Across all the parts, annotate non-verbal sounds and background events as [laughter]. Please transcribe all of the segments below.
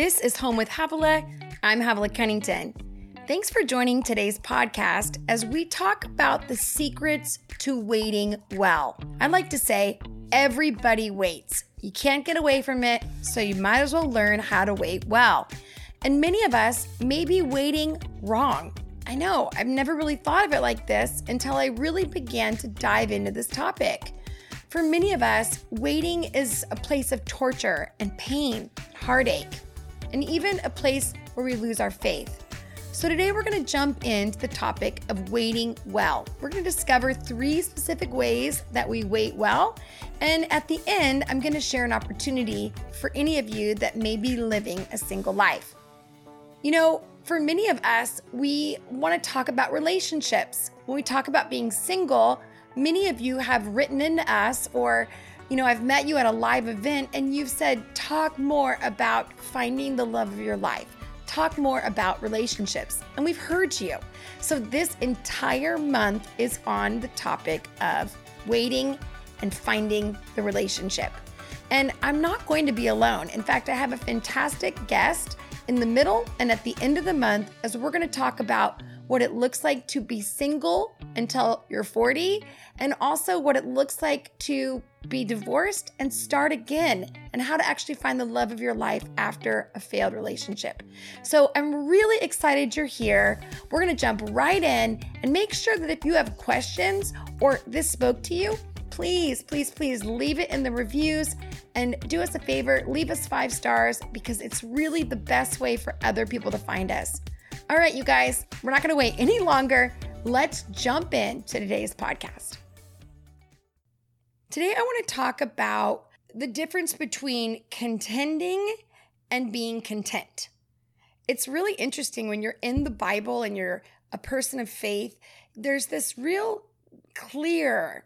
This is Home with Havilah. I'm Havilah Cunnington. Thanks for joining today's podcast as we talk about the secrets to waiting well. I like to say everybody waits. You can't get away from it, so you might as well learn how to wait well. And many of us may be waiting wrong. I know, I've never really thought of it like this until I really began to dive into this topic. For many of us, waiting is a place of torture and pain, heartache, and even a place where we lose our faith. So, today we're going to jump into the topic of waiting well. We're going to discover three specific ways that we wait well. And at the end, I'm going to share an opportunity for any of you that may be living a single life. You know, for many of us, we want to talk about relationships. When we talk about being single, Many of you have written in to us, or, you know, I've met you at a live event and you've said, talk more about finding the love of your life. Talk more about relationships. And we've heard you. So, this entire month is on the topic of waiting and finding the relationship. And I'm not going to be alone. In fact, I have a fantastic guest in the middle and at the end of the month as we're going to talk about what it looks like to be single until you're 40, and also what it looks like to be divorced and start again, and how to actually find the love of your life after a failed relationship. So I'm really excited you're here. We're gonna jump right in and make sure that if you have questions or this spoke to you, please, please, please leave it in the reviews and do us a favor, leave us five stars because it's really the best way for other people to find us. All right, you guys, we're not going to wait any longer. Let's jump in to today's podcast. Today, I want to talk about the difference between contending and being content. It's really interesting when you're in the Bible and you're a person of faith, there's this real clear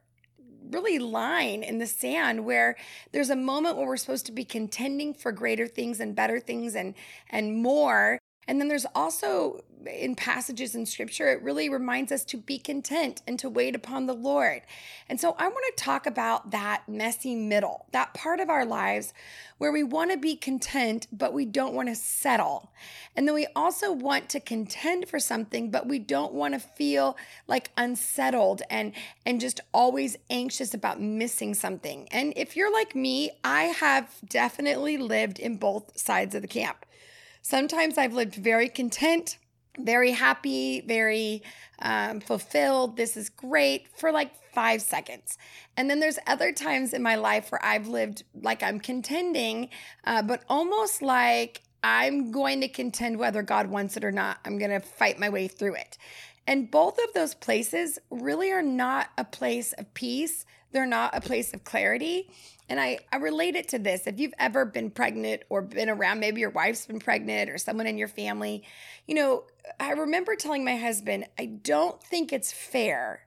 really line in the sand where there's a moment where we're supposed to be contending for greater things and better things and and more and then there's also in passages in scripture, it really reminds us to be content and to wait upon the Lord. And so I want to talk about that messy middle, that part of our lives where we want to be content, but we don't want to settle. And then we also want to contend for something, but we don't want to feel like unsettled and, and just always anxious about missing something. And if you're like me, I have definitely lived in both sides of the camp. Sometimes I've lived very content, very happy, very um, fulfilled. This is great for like five seconds. And then there's other times in my life where I've lived like I'm contending, uh, but almost like I'm going to contend whether God wants it or not. I'm going to fight my way through it. And both of those places really are not a place of peace. They're not a place of clarity. And I, I relate it to this. If you've ever been pregnant or been around, maybe your wife's been pregnant or someone in your family, you know, I remember telling my husband, I don't think it's fair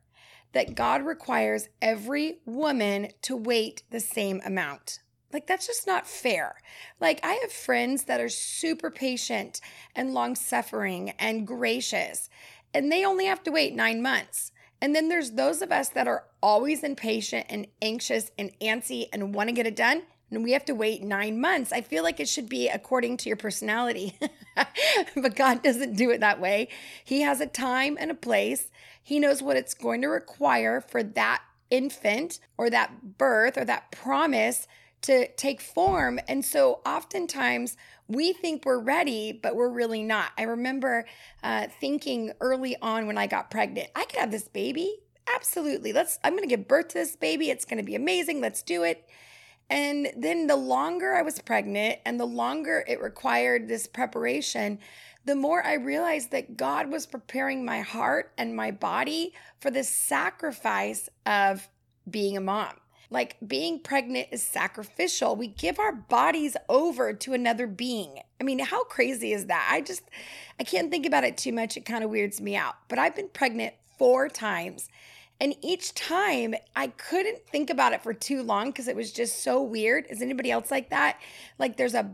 that God requires every woman to wait the same amount. Like, that's just not fair. Like, I have friends that are super patient and long suffering and gracious, and they only have to wait nine months. And then there's those of us that are always impatient and anxious and antsy and want to get it done. And we have to wait nine months. I feel like it should be according to your personality. [laughs] but God doesn't do it that way. He has a time and a place. He knows what it's going to require for that infant or that birth or that promise to take form. And so oftentimes we think we're ready, but we're really not. I remember uh, thinking early on when I got pregnant, I could have this baby. Absolutely. Let's, I'm going to give birth to this baby. It's going to be amazing. Let's do it. And then the longer I was pregnant and the longer it required this preparation, the more I realized that God was preparing my heart and my body for the sacrifice of being a mom. Like being pregnant is sacrificial. We give our bodies over to another being. I mean, how crazy is that? I just, I can't think about it too much. It kind of weirds me out. But I've been pregnant four times. And each time I couldn't think about it for too long because it was just so weird. Is anybody else like that? Like there's a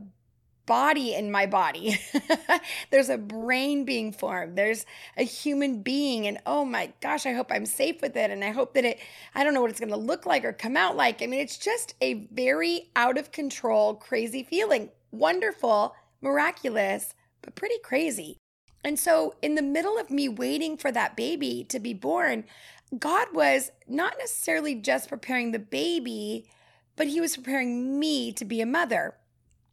body in my body. [laughs] There's a brain being formed. There's a human being. And oh my gosh, I hope I'm safe with it. And I hope that it, I don't know what it's going to look like or come out like. I mean, it's just a very out of control, crazy feeling. Wonderful, miraculous, but pretty crazy. And so, in the middle of me waiting for that baby to be born, God was not necessarily just preparing the baby, but He was preparing me to be a mother.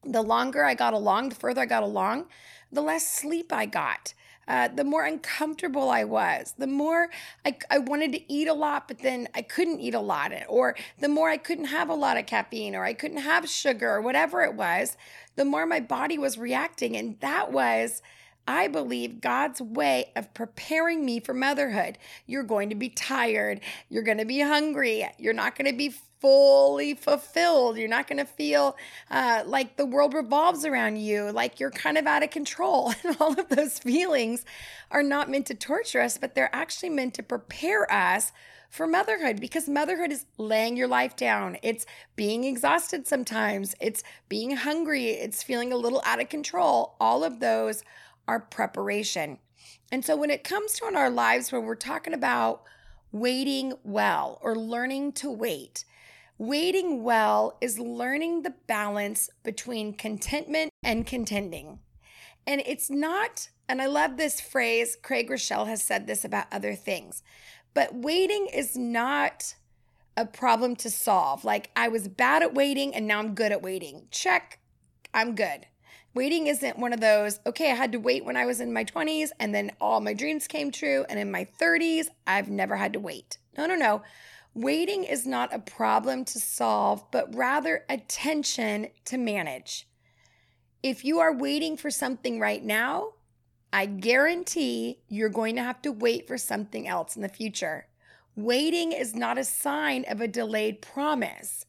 The longer I got along, the further I got along, the less sleep I got. Uh, the more uncomfortable I was, the more I, I wanted to eat a lot, but then I couldn't eat a lot, or the more I couldn't have a lot of caffeine, or I couldn't have sugar, or whatever it was, the more my body was reacting. And that was I believe God's way of preparing me for motherhood. You're going to be tired. You're going to be hungry. You're not going to be fully fulfilled. You're not going to feel uh, like the world revolves around you, like you're kind of out of control. [laughs] And all of those feelings are not meant to torture us, but they're actually meant to prepare us for motherhood because motherhood is laying your life down. It's being exhausted sometimes, it's being hungry, it's feeling a little out of control. All of those are preparation. And so when it comes to in our lives where we're talking about waiting well or learning to wait, waiting well is learning the balance between contentment and contending. And it's not, and I love this phrase, Craig Groeschel has said this about other things, but waiting is not a problem to solve. Like I was bad at waiting and now I'm good at waiting. Check, I'm good. Waiting isn't one of those, okay, I had to wait when I was in my 20s and then all my dreams came true. And in my 30s, I've never had to wait. No, no, no. Waiting is not a problem to solve, but rather a tension to manage. If you are waiting for something right now, I guarantee you're going to have to wait for something else in the future. Waiting is not a sign of a delayed promise.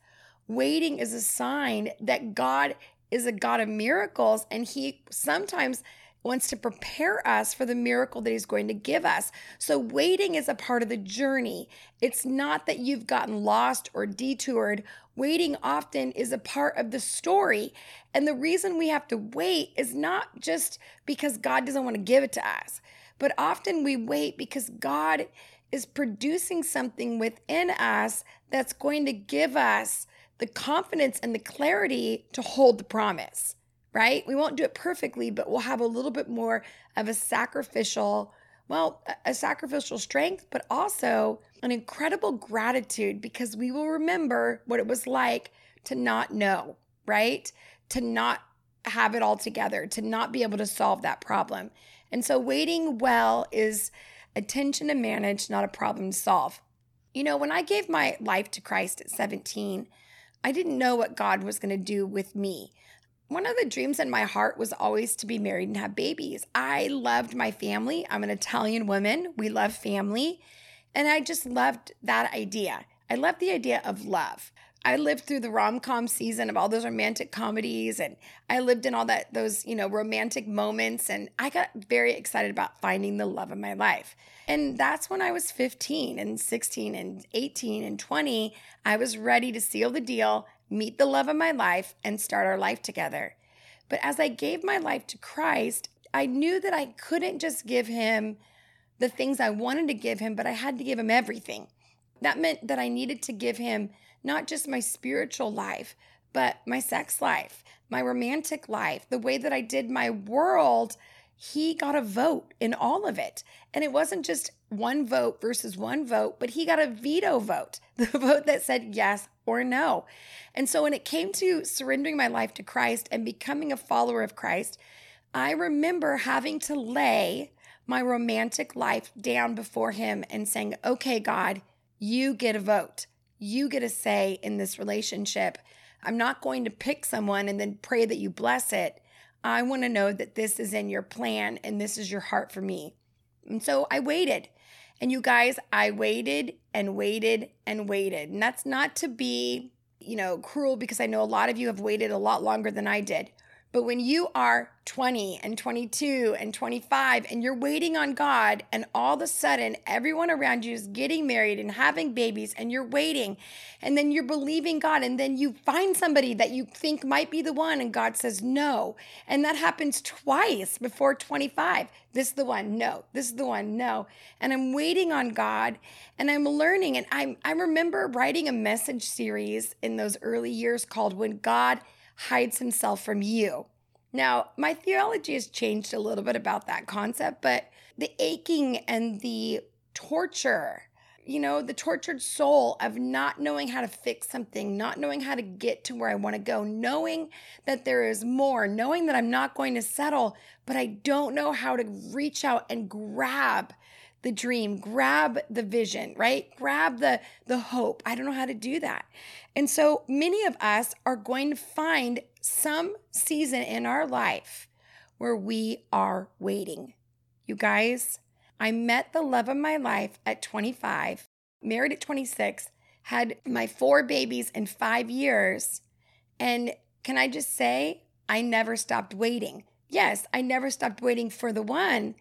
Waiting is a sign that God is a God of miracles, and He sometimes wants to prepare us for the miracle that He's going to give us. So, waiting is a part of the journey. It's not that you've gotten lost or detoured. Waiting often is a part of the story. And the reason we have to wait is not just because God doesn't want to give it to us, but often we wait because God is producing something within us that's going to give us the confidence and the clarity to hold the promise, right? We won't do it perfectly, but we'll have a little bit more of a sacrificial, well, a sacrificial strength, but also an incredible gratitude because we will remember what it was like to not know, right? To not have it all together, to not be able to solve that problem. And so waiting well is attention to manage, not a problem to solve. You know, when I gave my life to Christ at 17, I didn't know what God was going to do with me. One of the dreams in my heart was always to be married and have babies. I loved my family. I'm an Italian woman. We love family. And I just loved that idea. I loved the idea of love. I lived through the rom-com season of all those romantic comedies and I lived in all that those, you know, romantic moments and I got very excited about finding the love of my life. And that's when I was 15 and 16 and 18 and 20, I was ready to seal the deal, meet the love of my life and start our life together. But as I gave my life to Christ, I knew that I couldn't just give him the things I wanted to give him, but I had to give him everything. That meant that I needed to give him not just my spiritual life, but my sex life, my romantic life, the way that I did my world. He got a vote in all of it. And it wasn't just one vote versus one vote, but he got a veto vote, [laughs] the vote that said yes or no. And so when it came to surrendering my life to Christ and becoming a follower of Christ, I remember having to lay my romantic life down before him and saying, okay, God, you get a vote you get a say in this relationship. I'm not going to pick someone and then pray that you bless it. I want to know that this is in your plan and this is your heart for me. And so I waited. And you guys, I waited and waited and waited. And that's not to be, you know, cruel because I know a lot of you have waited a lot longer than I did. But when you are 20 and 22 and 25 and you're waiting on God, and all of a sudden everyone around you is getting married and having babies, and you're waiting, and then you're believing God, and then you find somebody that you think might be the one, and God says no. And that happens twice before 25. This is the one, no. This is the one, no. And I'm waiting on God and I'm learning. And I, I remember writing a message series in those early years called When God hides himself from you. Now, my theology has changed a little bit about that concept, but the aching and the torture, you know, the tortured soul of not knowing how to fix something, not knowing how to get to where I want to go, knowing that there is more, knowing that I'm not going to settle, but I don't know how to reach out and grab the dream, grab the vision, right? Grab the the hope. I don't know how to do that. And so many of us are going to find some season in our life where we are waiting. You guys, I met the love of my life at 25, married at 26, had my four babies in 5 years, and can I just say I never stopped waiting. Yes, I never stopped waiting for the one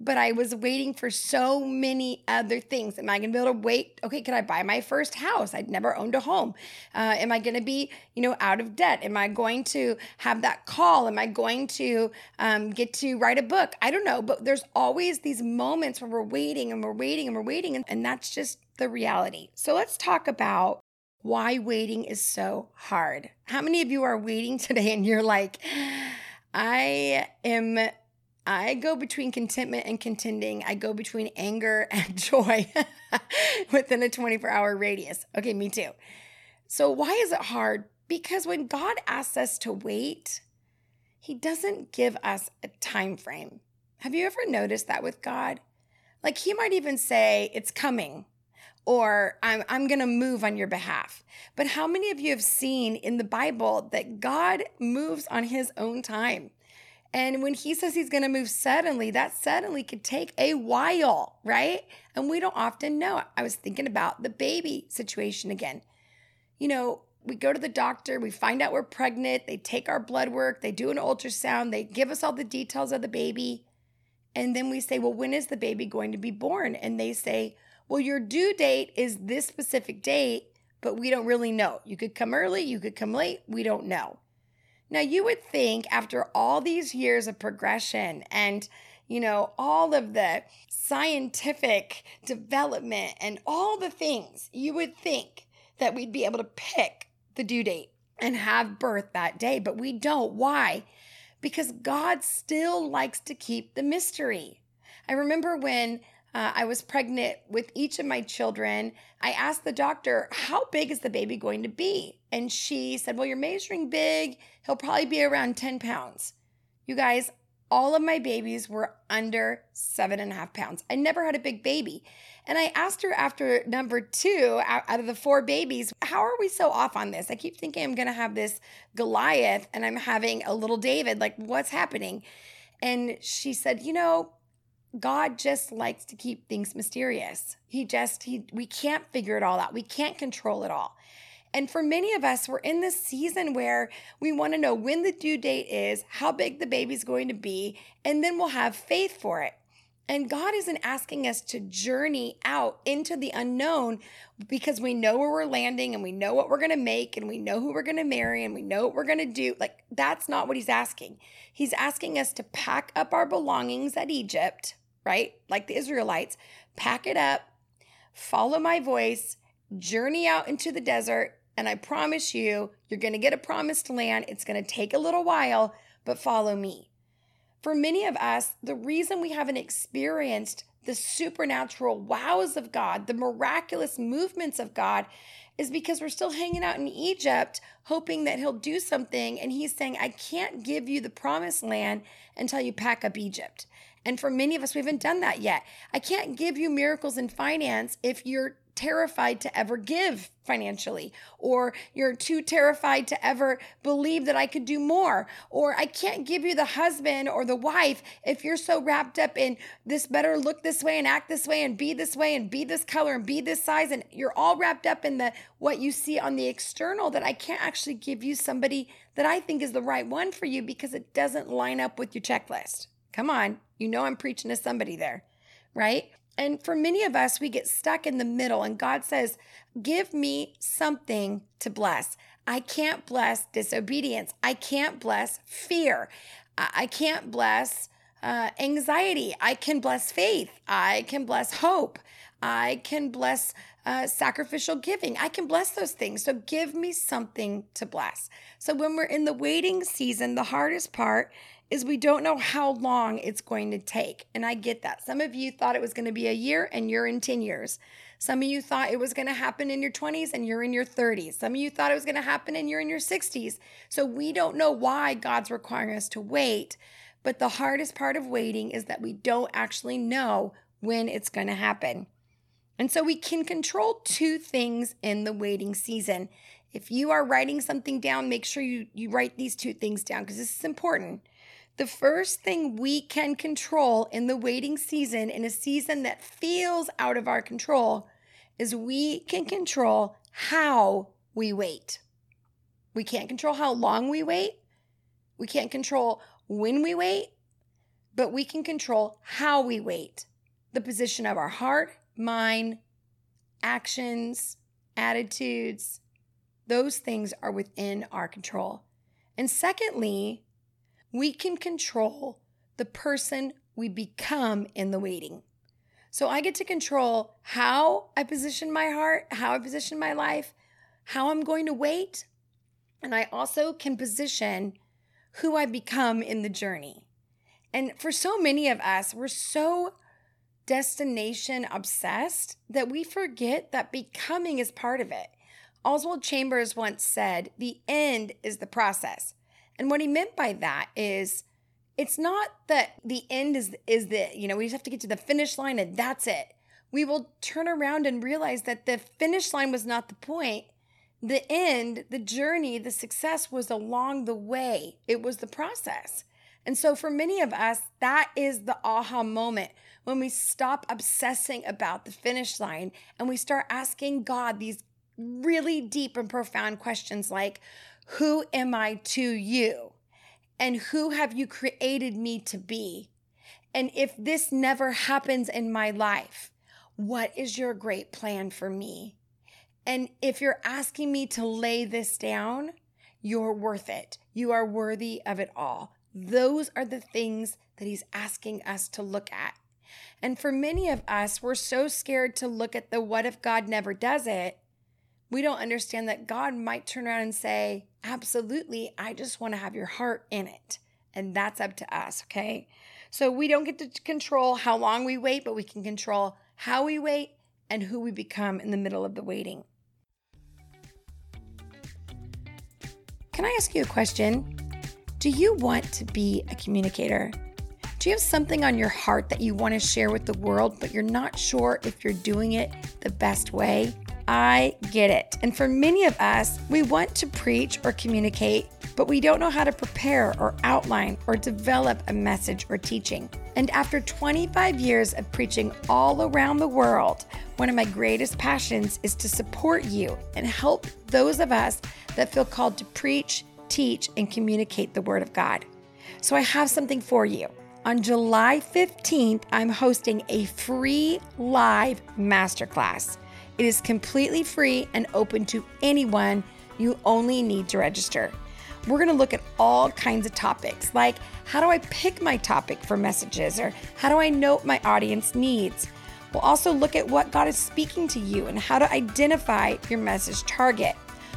but I was waiting for so many other things. Am I going to be able to wait? Okay, can I buy my first house? I'd never owned a home. Uh, am I going to be, you know, out of debt? Am I going to have that call? Am I going to um, get to write a book? I don't know, but there's always these moments where we're waiting and we're waiting and we're waiting, and, and that's just the reality. So let's talk about why waiting is so hard. How many of you are waiting [laughs] today and you're like, I am I go between contentment and contending. I go between anger [laughs] and joy [laughs] within a 24 hour radius. Okay, me too. So, why is it hard? Because when God asks us to wait, He doesn't give us a time frame. Have you ever noticed that with God? Like, He might even say, It's coming, or I'm, I'm going to move on your behalf. But how many of you have seen in the Bible that God moves on His own time? And when he says he's going to move suddenly, that suddenly could take a while, right? And we don't often know. I was thinking about the baby situation again. You know, we go to the doctor, we find out we're pregnant, they take our blood work, they do an ultrasound, they give us all the details of the baby. And then we say, Well, when is the baby going to be born? And they say, Well, your due date is this specific date, but we don't really know. You could come early, you could come late, we don't know. Now, you would think after all these years of progression and you know, all of the scientific development and all the things, you would think that we'd be able to pick the due date and have birth that day, but we don't. Why? Because God still likes to keep the mystery. I remember when uh, I was pregnant with each of my children, I asked the doctor, How big is the baby going to be? And she said, Well, you're measuring big. He'll probably be around 10 pounds. You guys, all of my babies were under seven and a half pounds. I never had a big baby. And I asked her after number two out of the four babies, how are we so off on this? I keep thinking I'm going to have this Goliath and I'm having a little David. Like, what's happening? And she said, you know, God just likes to keep things mysterious. He just he we can't figure it all out. We can't control it all. And for many of us, we're in this season where we want to know when the due date is, how big the baby's going to be, and then we'll have faith for it. And God isn't asking us to journey out into the unknown because we know where we're landing and we know what we're going to make and we know who we're going to marry and we know what we're going to do. Like, that's not what He's asking. He's asking us to pack up our belongings at Egypt, right? Like the Israelites, pack it up, follow my voice, journey out into the desert, and I promise you, you're going to get a promised land. It's going to take a little while, but follow me. For many of us, the reason we haven't experienced the supernatural wows of God, the miraculous movements of God, is because we're still hanging out in Egypt, hoping that He'll do something. And He's saying, I can't give you the promised land until you pack up Egypt. And for many of us, we haven't done that yet. I can't give you miracles in finance if you're terrified to ever give financially, or you're too terrified to ever believe that I could do more, or I can't give you the husband or the wife if you're so wrapped up in this better look this way and act this way and be this way and be this color and be this size, and you're all wrapped up in the what you see on the external that I can't actually give you somebody that I think is the right one for you because it doesn't line up with your checklist. Come on, you know I'm preaching to somebody there, right? And for many of us, we get stuck in the middle, and God says, Give me something to bless. I can't bless disobedience. I can't bless fear. I can't bless uh, anxiety. I can bless faith. I can bless hope. I can bless uh, sacrificial giving. I can bless those things. So give me something to bless. So when we're in the waiting season, the hardest part is we don't know how long it's going to take. And I get that. Some of you thought it was going to be a year and you're in 10 years. Some of you thought it was going to happen in your 20s and you're in your 30s. Some of you thought it was going to happen and you're in your 60s. So we don't know why God's requiring us to wait. But the hardest part of waiting is that we don't actually know when it's going to happen. And so we can control two things in the waiting season. If you are writing something down, make sure you, you write these two things down because this is important. The first thing we can control in the waiting season, in a season that feels out of our control, is we can control how we wait. We can't control how long we wait. We can't control when we wait, but we can control how we wait. The position of our heart, mind, actions, attitudes, those things are within our control. And secondly, we can control the person we become in the waiting. So I get to control how I position my heart, how I position my life, how I'm going to wait. And I also can position who I become in the journey. And for so many of us, we're so destination obsessed that we forget that becoming is part of it. Oswald Chambers once said, The end is the process. And what he meant by that is it's not that the end is is the, you know, we just have to get to the finish line and that's it. We will turn around and realize that the finish line was not the point. The end, the journey, the success was along the way. It was the process. And so for many of us, that is the aha moment when we stop obsessing about the finish line and we start asking God these really deep and profound questions like, Who am I to you? And who have you created me to be? And if this never happens in my life, what is your great plan for me? And if you're asking me to lay this down, you're worth it. You are worthy of it all. Those are the things that he's asking us to look at. And for many of us, we're so scared to look at the what if God never does it. We don't understand that God might turn around and say, Absolutely, I just want to have your heart in it. And that's up to us, okay? So we don't get to control how long we wait, but we can control how we wait and who we become in the middle of the waiting. Can I ask you a question? Do you want to be a communicator? Do you have something on your heart that you want to share with the world, but you're not sure if you're doing it the best way? I get it. And for many of us, we want to preach or communicate, but we don't know how to prepare or outline or develop a message or teaching. And after 25 years of preaching all around the world, one of my greatest passions is to support you and help those of us that feel called to preach, teach, and communicate the Word of God. So I have something for you. On July 15th, I'm hosting a free live masterclass. It is completely free and open to anyone. You only need to register. We're going to look at all kinds of topics like how do I pick my topic for messages or how do I know my audience needs? We'll also look at what God is speaking to you and how to identify your message target.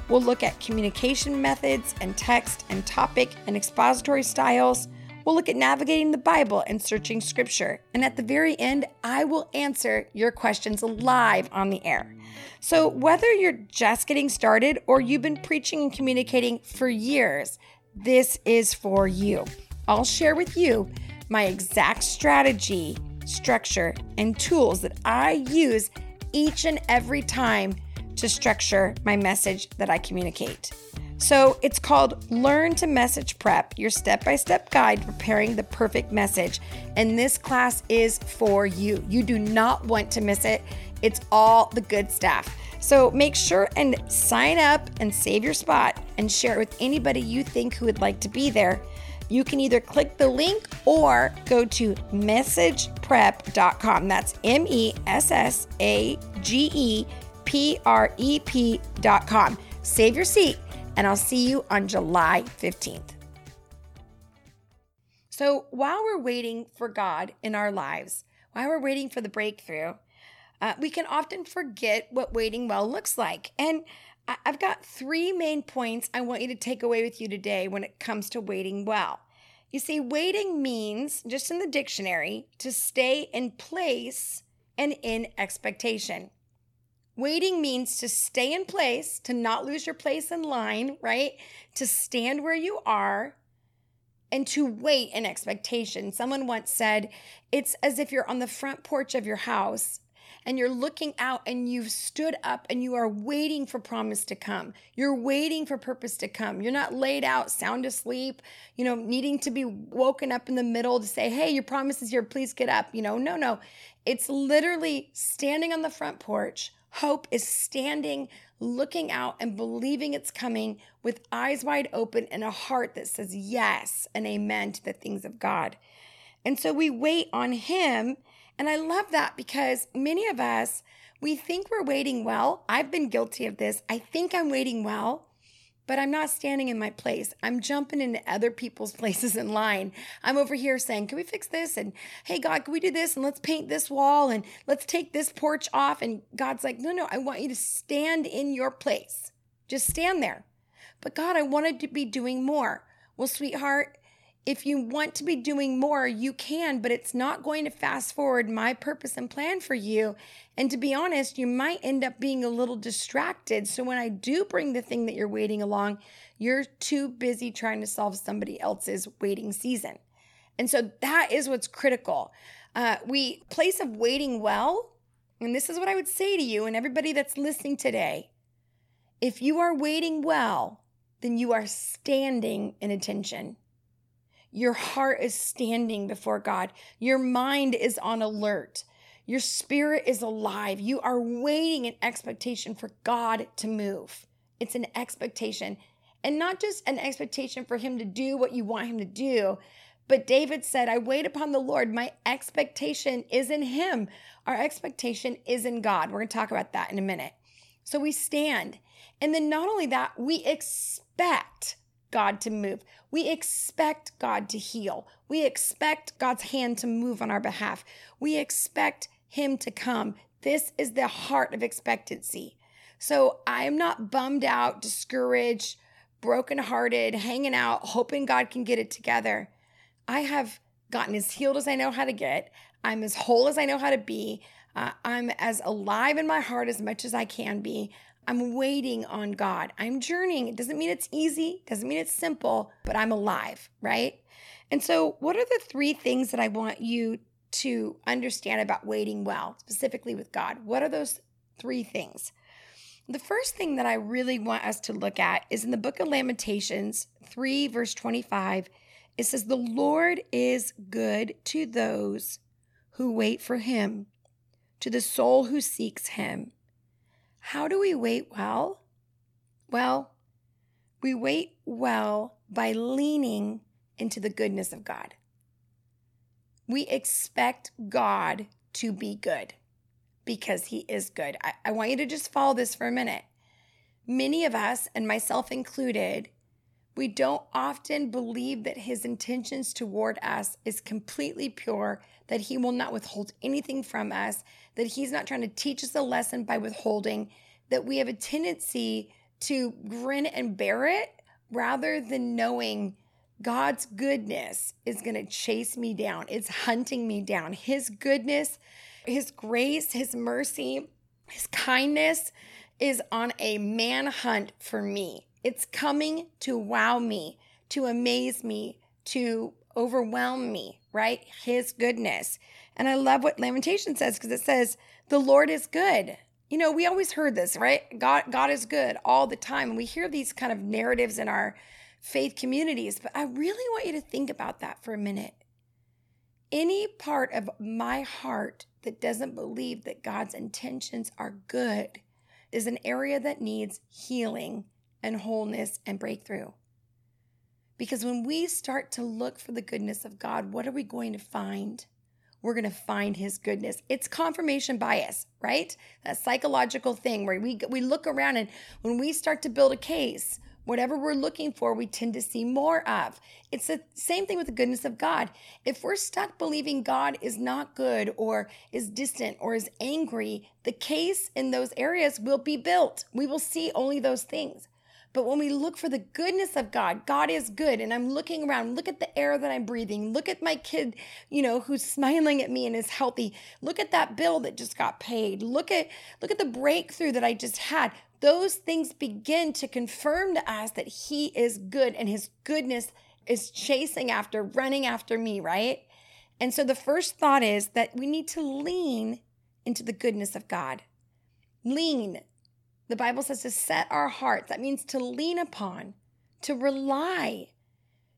We'll look at communication methods and text and topic and expository styles. We'll look at navigating the Bible and searching scripture. And at the very end, I will answer your questions live on the air. So, whether you're just getting started or you've been preaching and communicating for years, this is for you. I'll share with you my exact strategy, structure, and tools that I use each and every time to structure my message that I communicate. So it's called Learn to Message Prep, your step by step guide preparing the perfect message. And this class is for you. You do not want to miss it. It's all the good stuff. So make sure and sign up and save your spot and share it with anybody you think who would like to be there. You can either click the link or go to messageprep.com. That's M E S S A G E P R E P.com. Save your seat and I'll see you on July 15th. So, while we're waiting for God in our lives, while we're waiting for the breakthrough, uh, we can often forget what waiting well looks like. And I've got three main points I want you to take away with you today when it comes to waiting well. You see, waiting means, just in the dictionary, to stay in place and in expectation. Waiting means to stay in place, to not lose your place in line, right? To stand where you are and to wait in expectation. Someone once said, it's as if you're on the front porch of your house and you're looking out and you've stood up and you are waiting for promise to come. You're waiting for purpose to come. You're not laid out, sound asleep, you know, needing to be woken up in the middle to say, hey, your promise is here, please get up. You know, no, no. It's literally standing on the front porch. Hope is standing, looking out, and believing it's coming with eyes wide open and a heart that says yes and amen to the things of God. And so we wait on Him and I love that because many of us, we think we're waiting well. I've been guilty of this. I think I'm waiting well, but I'm not standing in my place. I'm jumping into other people's [laughs] places in line. I'm over here saying, Can we fix this? And hey, God, can we do this? And let's paint this wall and let's take this porch off. And God's like, No, no, I want you to stand in your place. Just stand there. But God, I wanted to be doing more. Well, sweetheart, if you want to be doing more, you can, but it's not going to fast forward my purpose and plan for you. And to be honest, you might end up being a little distracted. So when I do bring the thing that you're waiting along, you're too busy trying to solve somebody else's waiting season. And so that is what's critical. Uh, we place of waiting well, and this is what I would say to you and everybody that's listening today. If you are waiting well, then you are standing in attention. Your heart is standing before God. Your mind is on alert. Your spirit is alive. You are waiting in expectation for God to move. It's an expectation. And not just an expectation for Him to do what you want Him to do, but David said, I wait upon the Lord. My expectation is in Him. Our expectation is in God. We're going to talk about that in a minute. So we stand. And then not only that, we expect God to move. We expect God to heal. We expect God's hand to move on our behalf. We expect Him to come. This is the heart of expectancy. So I am not bummed out, discouraged, brokenhearted, hanging out, hoping God can get it together. I have gotten as healed as I know how to get. I'm as whole as I know how to be. Uh, I'm as alive in my heart as much as I can be. I'm waiting on God. I'm journeying. It doesn't mean it's easy, doesn't mean it's simple, but I'm alive, right? And so, what are the three things that I want you to understand about waiting well, specifically with God? What are those three things? The first thing that I really want us to look at is in the book of Lamentations 3, verse 25. It says, The Lord is good to those who wait for him, to the soul who seeks him. How do we wait well? Well, we wait well by leaning into the goodness of God. We expect God to be good because he is good. I, I, want you to just follow this for a minute. Many of us, and myself included, we don't often believe that his intentions toward us is completely pure, that he will not withhold anything from us, that he's not trying to teach us a lesson by withholding, that we have a tendency to grin and bear it rather than knowing God's goodness is going to chase me down. It's hunting me down. His goodness, His grace, His mercy, His kindness is on a manhunt for me. It's coming to wow me, to amaze me, to overwhelm me, right? His goodness. And I love what Lamentation says because it says, The Lord is good. You know, we always heard this, right? God God is good all the time. And we hear these kind of narratives in our faith communities, but I really want you to think about that for a minute. Any part of my heart that doesn't believe that God's intentions are good is an area that needs healing and wholeness and breakthrough. Because when we start to look for the goodness of God, what are we going to find? We're going to find his goodness. It's confirmation bias, right? That psychological thing where we we look around and when we start to build a case, Whatever we're looking for, we tend to see more of. It's the same thing with the goodness of God. If we're stuck believing God is not good or is distant or is angry, the case in those areas will be built. We will see only those things. But when we look for the goodness of God, God is good. And I'm looking around, look at the air that I'm breathing. Look at my kid, you know, who's smiling at me and is healthy. Look at that bill that just got paid. Look at look at the breakthrough that I just had those things begin to confirm to us that He is good and His goodness is chasing after, running after me, right? And so the first thought is that we need to lean into the goodness of God. Lean. The Bible says to set our hearts. That means to lean upon, to rely.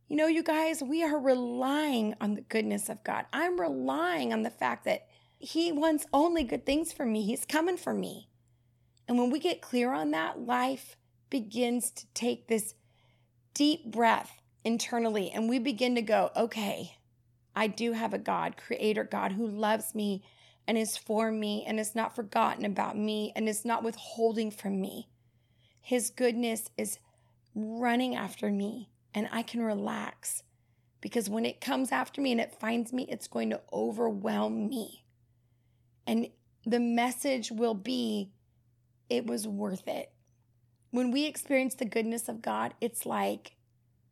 You know, you guys, we are relying on the goodness of God. I'm relying on the fact that He wants only good things for me. He's coming for me. And when we get clear on that, life begins to take this deep breath internally and we begin to go, okay, I do have a God, creator God, who loves me and is for me and is not forgotten about me and is not withholding from me. His goodness is running after me and I can relax because when it comes after me and it finds me, it's going to overwhelm me. And the message will be it was worth it. When we experience the goodness of God, it's like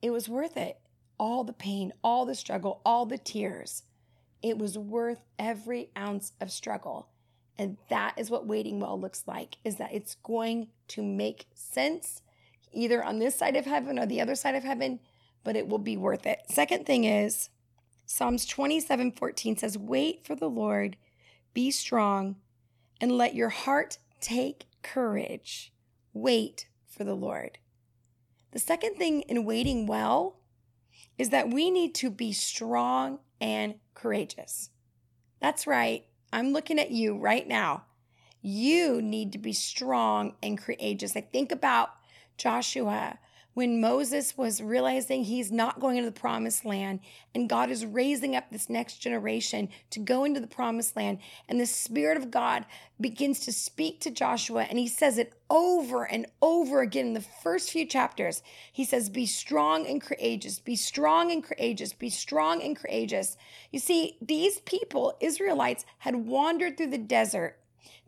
it was worth it. All the pain, all the struggle, all the tears. It was worth every ounce of struggle. And that is what waiting well looks like is that it's going to make sense either on this side of heaven or the other side of heaven, but it will be worth it. Second thing is Psalms 27 14 says, Wait for the Lord, be strong, and let your heart take courage. Wait for the Lord. The second thing in waiting well is that we need to be strong and courageous. That's right. I'm looking at you right now. You need to be strong and courageous. I think about Joshua when Moses was realizing he's not going into the promised land and God is raising up this next generation to go into the promised land. And the Spirit of God begins to speak to Joshua and he says it over and over again in the first few chapters. He says, Be strong and courageous, be strong and courageous, be strong and courageous. You see, these people, Israelites, had wandered through the desert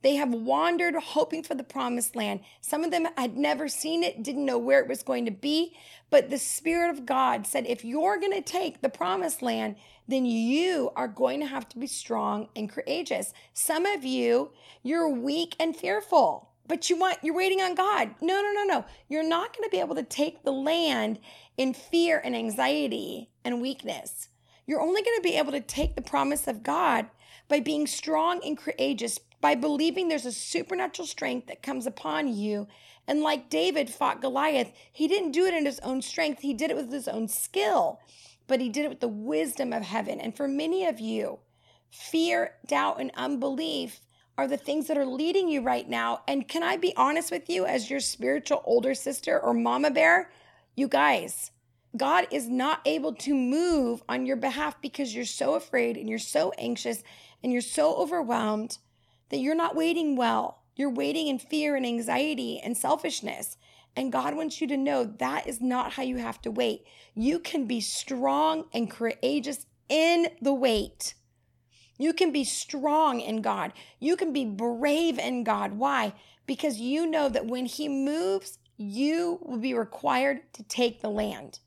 they have wandered hoping for the promised land. Some of them had never seen it, didn't know where it was going to be. But the Spirit of God said, if you're going to take the promised land, then you are going to have to be strong and courageous. Some of you, you're weak and fearful, but you want, you're waiting on God. No, no, no, no. You're not going to be able to take the land in fear and anxiety and weakness. You're only going to be able to take the promise of God by being strong and courageous, by believing there's a supernatural strength that comes upon you. And like David fought Goliath, he didn't do it in his own strength, he did it with his own skill, but he did it with the wisdom of heaven. And for many of you, fear, doubt, and unbelief are the things that are leading you right now. And can I be honest with you, as your spiritual older sister or mama bear? You guys, God is not able to move on your behalf because you're so afraid and you're so anxious and you're so overwhelmed that you're not waiting well. You're waiting in fear and anxiety and selfishness. And God wants you to know that is not how you have to wait. You can be strong and courageous in the wait. You can be strong in God. You can be brave in God. Why? Because you know that when He moves, you will be required to take the land.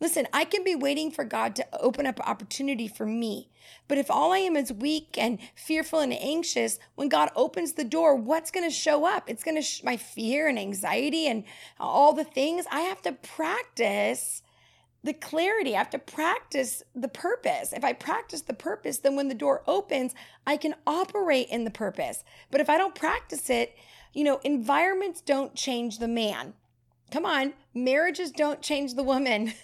Listen, I can be waiting for God to open up opportunity for me. But if all I am is weak and fearful and anxious, when God opens the door, what's going to show up? It's going to sh- my fear and anxiety and all the things. I have to practice the clarity. I have to practice the purpose. If I practice the purpose, then when the door opens, I can operate in the purpose. But if I don't practice it, you know, environments don't change the man. Come on, marriages don't change the woman,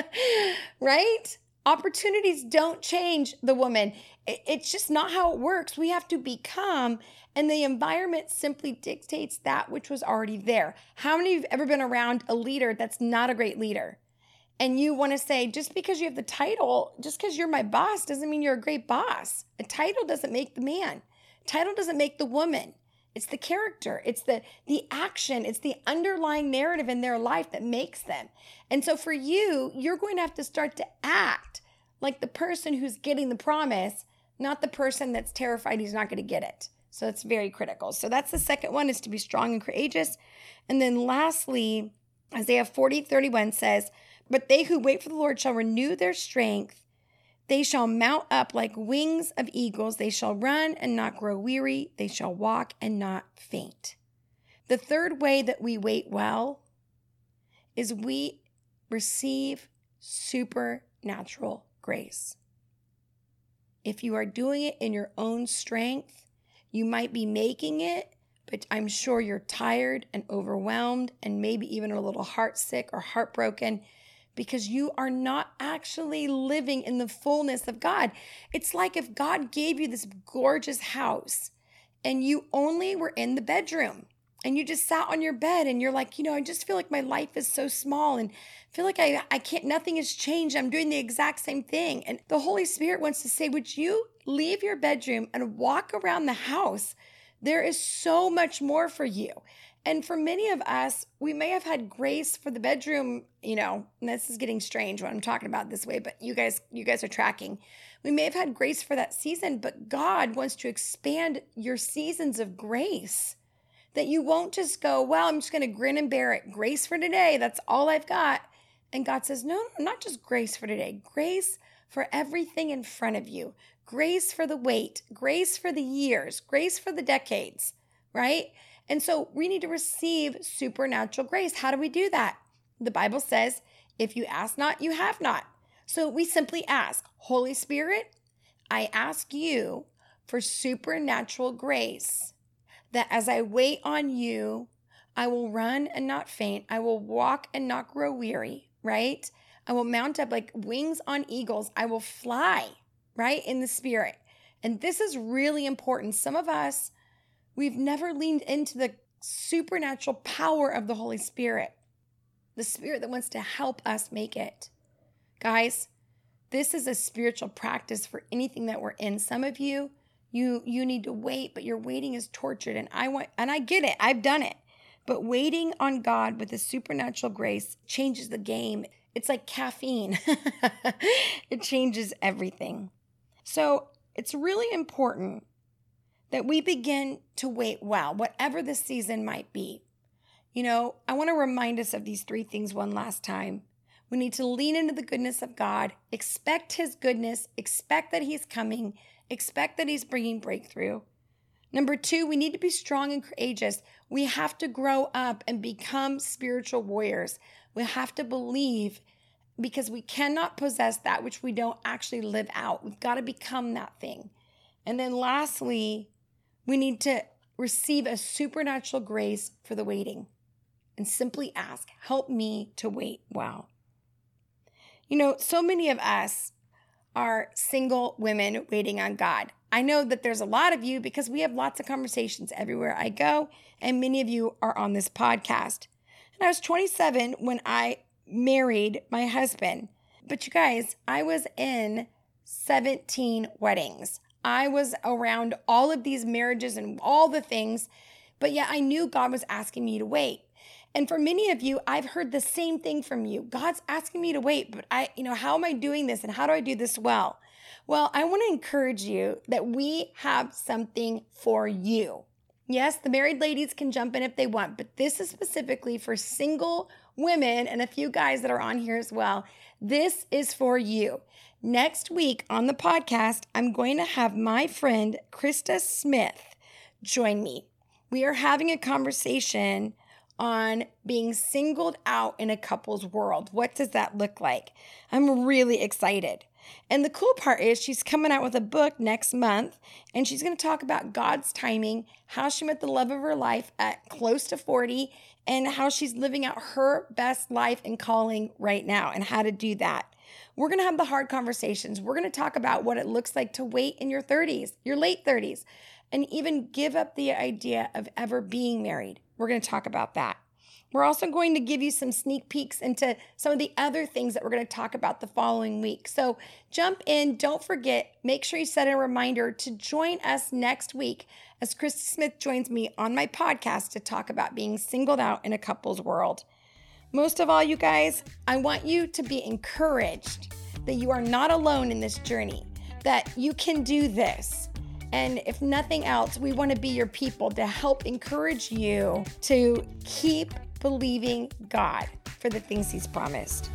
[laughs] right? Opportunities don't change the woman. It's just not how it works. We have to become, and the environment simply dictates that which was already there. How many of you have ever been around a leader that's not a great leader? And you want to say, just because you have the title, just because you're my boss, doesn't mean you're a great boss. A title doesn't make the man, title doesn't make the woman. It's the character, it's the the action, it's the underlying narrative in their life that makes them. And so for you, you're going to have to start to act like the person who's getting the promise, not the person that's terrified he's not going to get it. So it's very critical. So that's the second one is to be strong and courageous. And then lastly, Isaiah 40, 31 says, But they who wait for the Lord shall renew their strength. They shall mount up like wings of eagles. They shall run and not grow weary. They shall walk and not faint. The third way that we wait well is we receive supernatural grace. If you are doing it in your own strength, you might be making it, but I'm sure you're tired and overwhelmed and maybe even a little heartsick or heartbroken because you are not actually living in the fullness of God. It's like if God gave you this gorgeous house and you only were in the bedroom and you just sat on your bed and you're like, you know, I just feel like my life is so small and feel like I, I can't, nothing has changed. I'm doing the exact same thing. And the Holy Spirit wants to say, would you leave your bedroom and walk around the house? There is so much more for you. And for many of us, we may have had grace for the bedroom, you know, this is getting strange when I'm talking about this way, but you guys, you guys are tracking. We may have had grace for that season, but God wants to expand your seasons of grace that you won't just go, well, I'm just going to grin and bear it. Grace for today. That's all I've got. And God says, no, no, not just grace for today, grace for everything in front of you, grace for the wait, grace for the years, grace for the decades, right? And so we need to receive supernatural grace. How do we do that? The Bible says, if you ask not, you have not. So we simply ask, Holy Spirit, I ask you for supernatural grace that as I wait on you, I will run and not faint. I will walk and not grow weary, right? I will mount up like wings on eagles. I will fly, right? In the spirit. And this is really important. Some of us, we've never leaned into the supernatural power of the Holy Spirit, the spirit that wants to help us make it. Guys, this is a spiritual practice for anything that we're in. Some of you, you you need to wait but your waiting is tortured and i want and i get it. I've done it. But waiting on god with a supernatural grace changes the game. It's like caffeine. [laughs] It changes everything. So it's really important that we begin to wait well whatever the season might be you know i want to remind us of these three things one last time we need to lean into the goodness of god expect his goodness expect that he's coming Expect that He's bringing breakthrough. Number two, we need to be strong and courageous. We have to grow up and become spiritual warriors. We have to believe because we cannot possess that which we don't actually live out. We've got to become that thing. And then lastly, we need to receive a supernatural grace for the waiting and simply ask, Help me to wait well. You know, so many of us are single women waiting on God. I know that there's a lot of you because we have lots of conversations everywhere I go, and many of you are on this podcast. And I was 27 when I married my husband. But you guys, I was in 17 weddings. I was around all of these marriages and all the things, but yet I knew God was asking me to wait. And for many of you, I've heard the same thing from you. God's asking me to wait, but I, you know, how am I doing this and how do I do this well? Well, I want to encourage you that we have something for you. Yes, the married ladies can jump in if they want, but this is specifically for single women and a few guys that are on here as well. This is for you. Next week on the podcast, I'm going to have my friend Krista Smith join me. We are having a conversation on being singled out in a couple's world. What does that look like? I'm really excited. And the cool part is she's coming out with a book next month and she's going to talk about God's timing, how she met the love of her life at close to 40 and how she's living out her best life and calling right now and how to do that. We're going to have the hard conversations. We're going to talk about what it looks like to wait in your 30s, your late 30s, and even give up the idea of ever being married. We're going to talk about that. We're also going to give you some sneak peeks into some of the other things that we're going to talk about the following week. So jump in. Don't forget, make sure you set a reminder to join us next week as Christy Smith joins me on my podcast to talk about being singled out in a couple's world. Most of all, you guys, I want you to be encouraged that you are not alone in this journey, that you can do this. And if nothing else, we want to be your people to help encourage you to keep believing God for the things He's promised.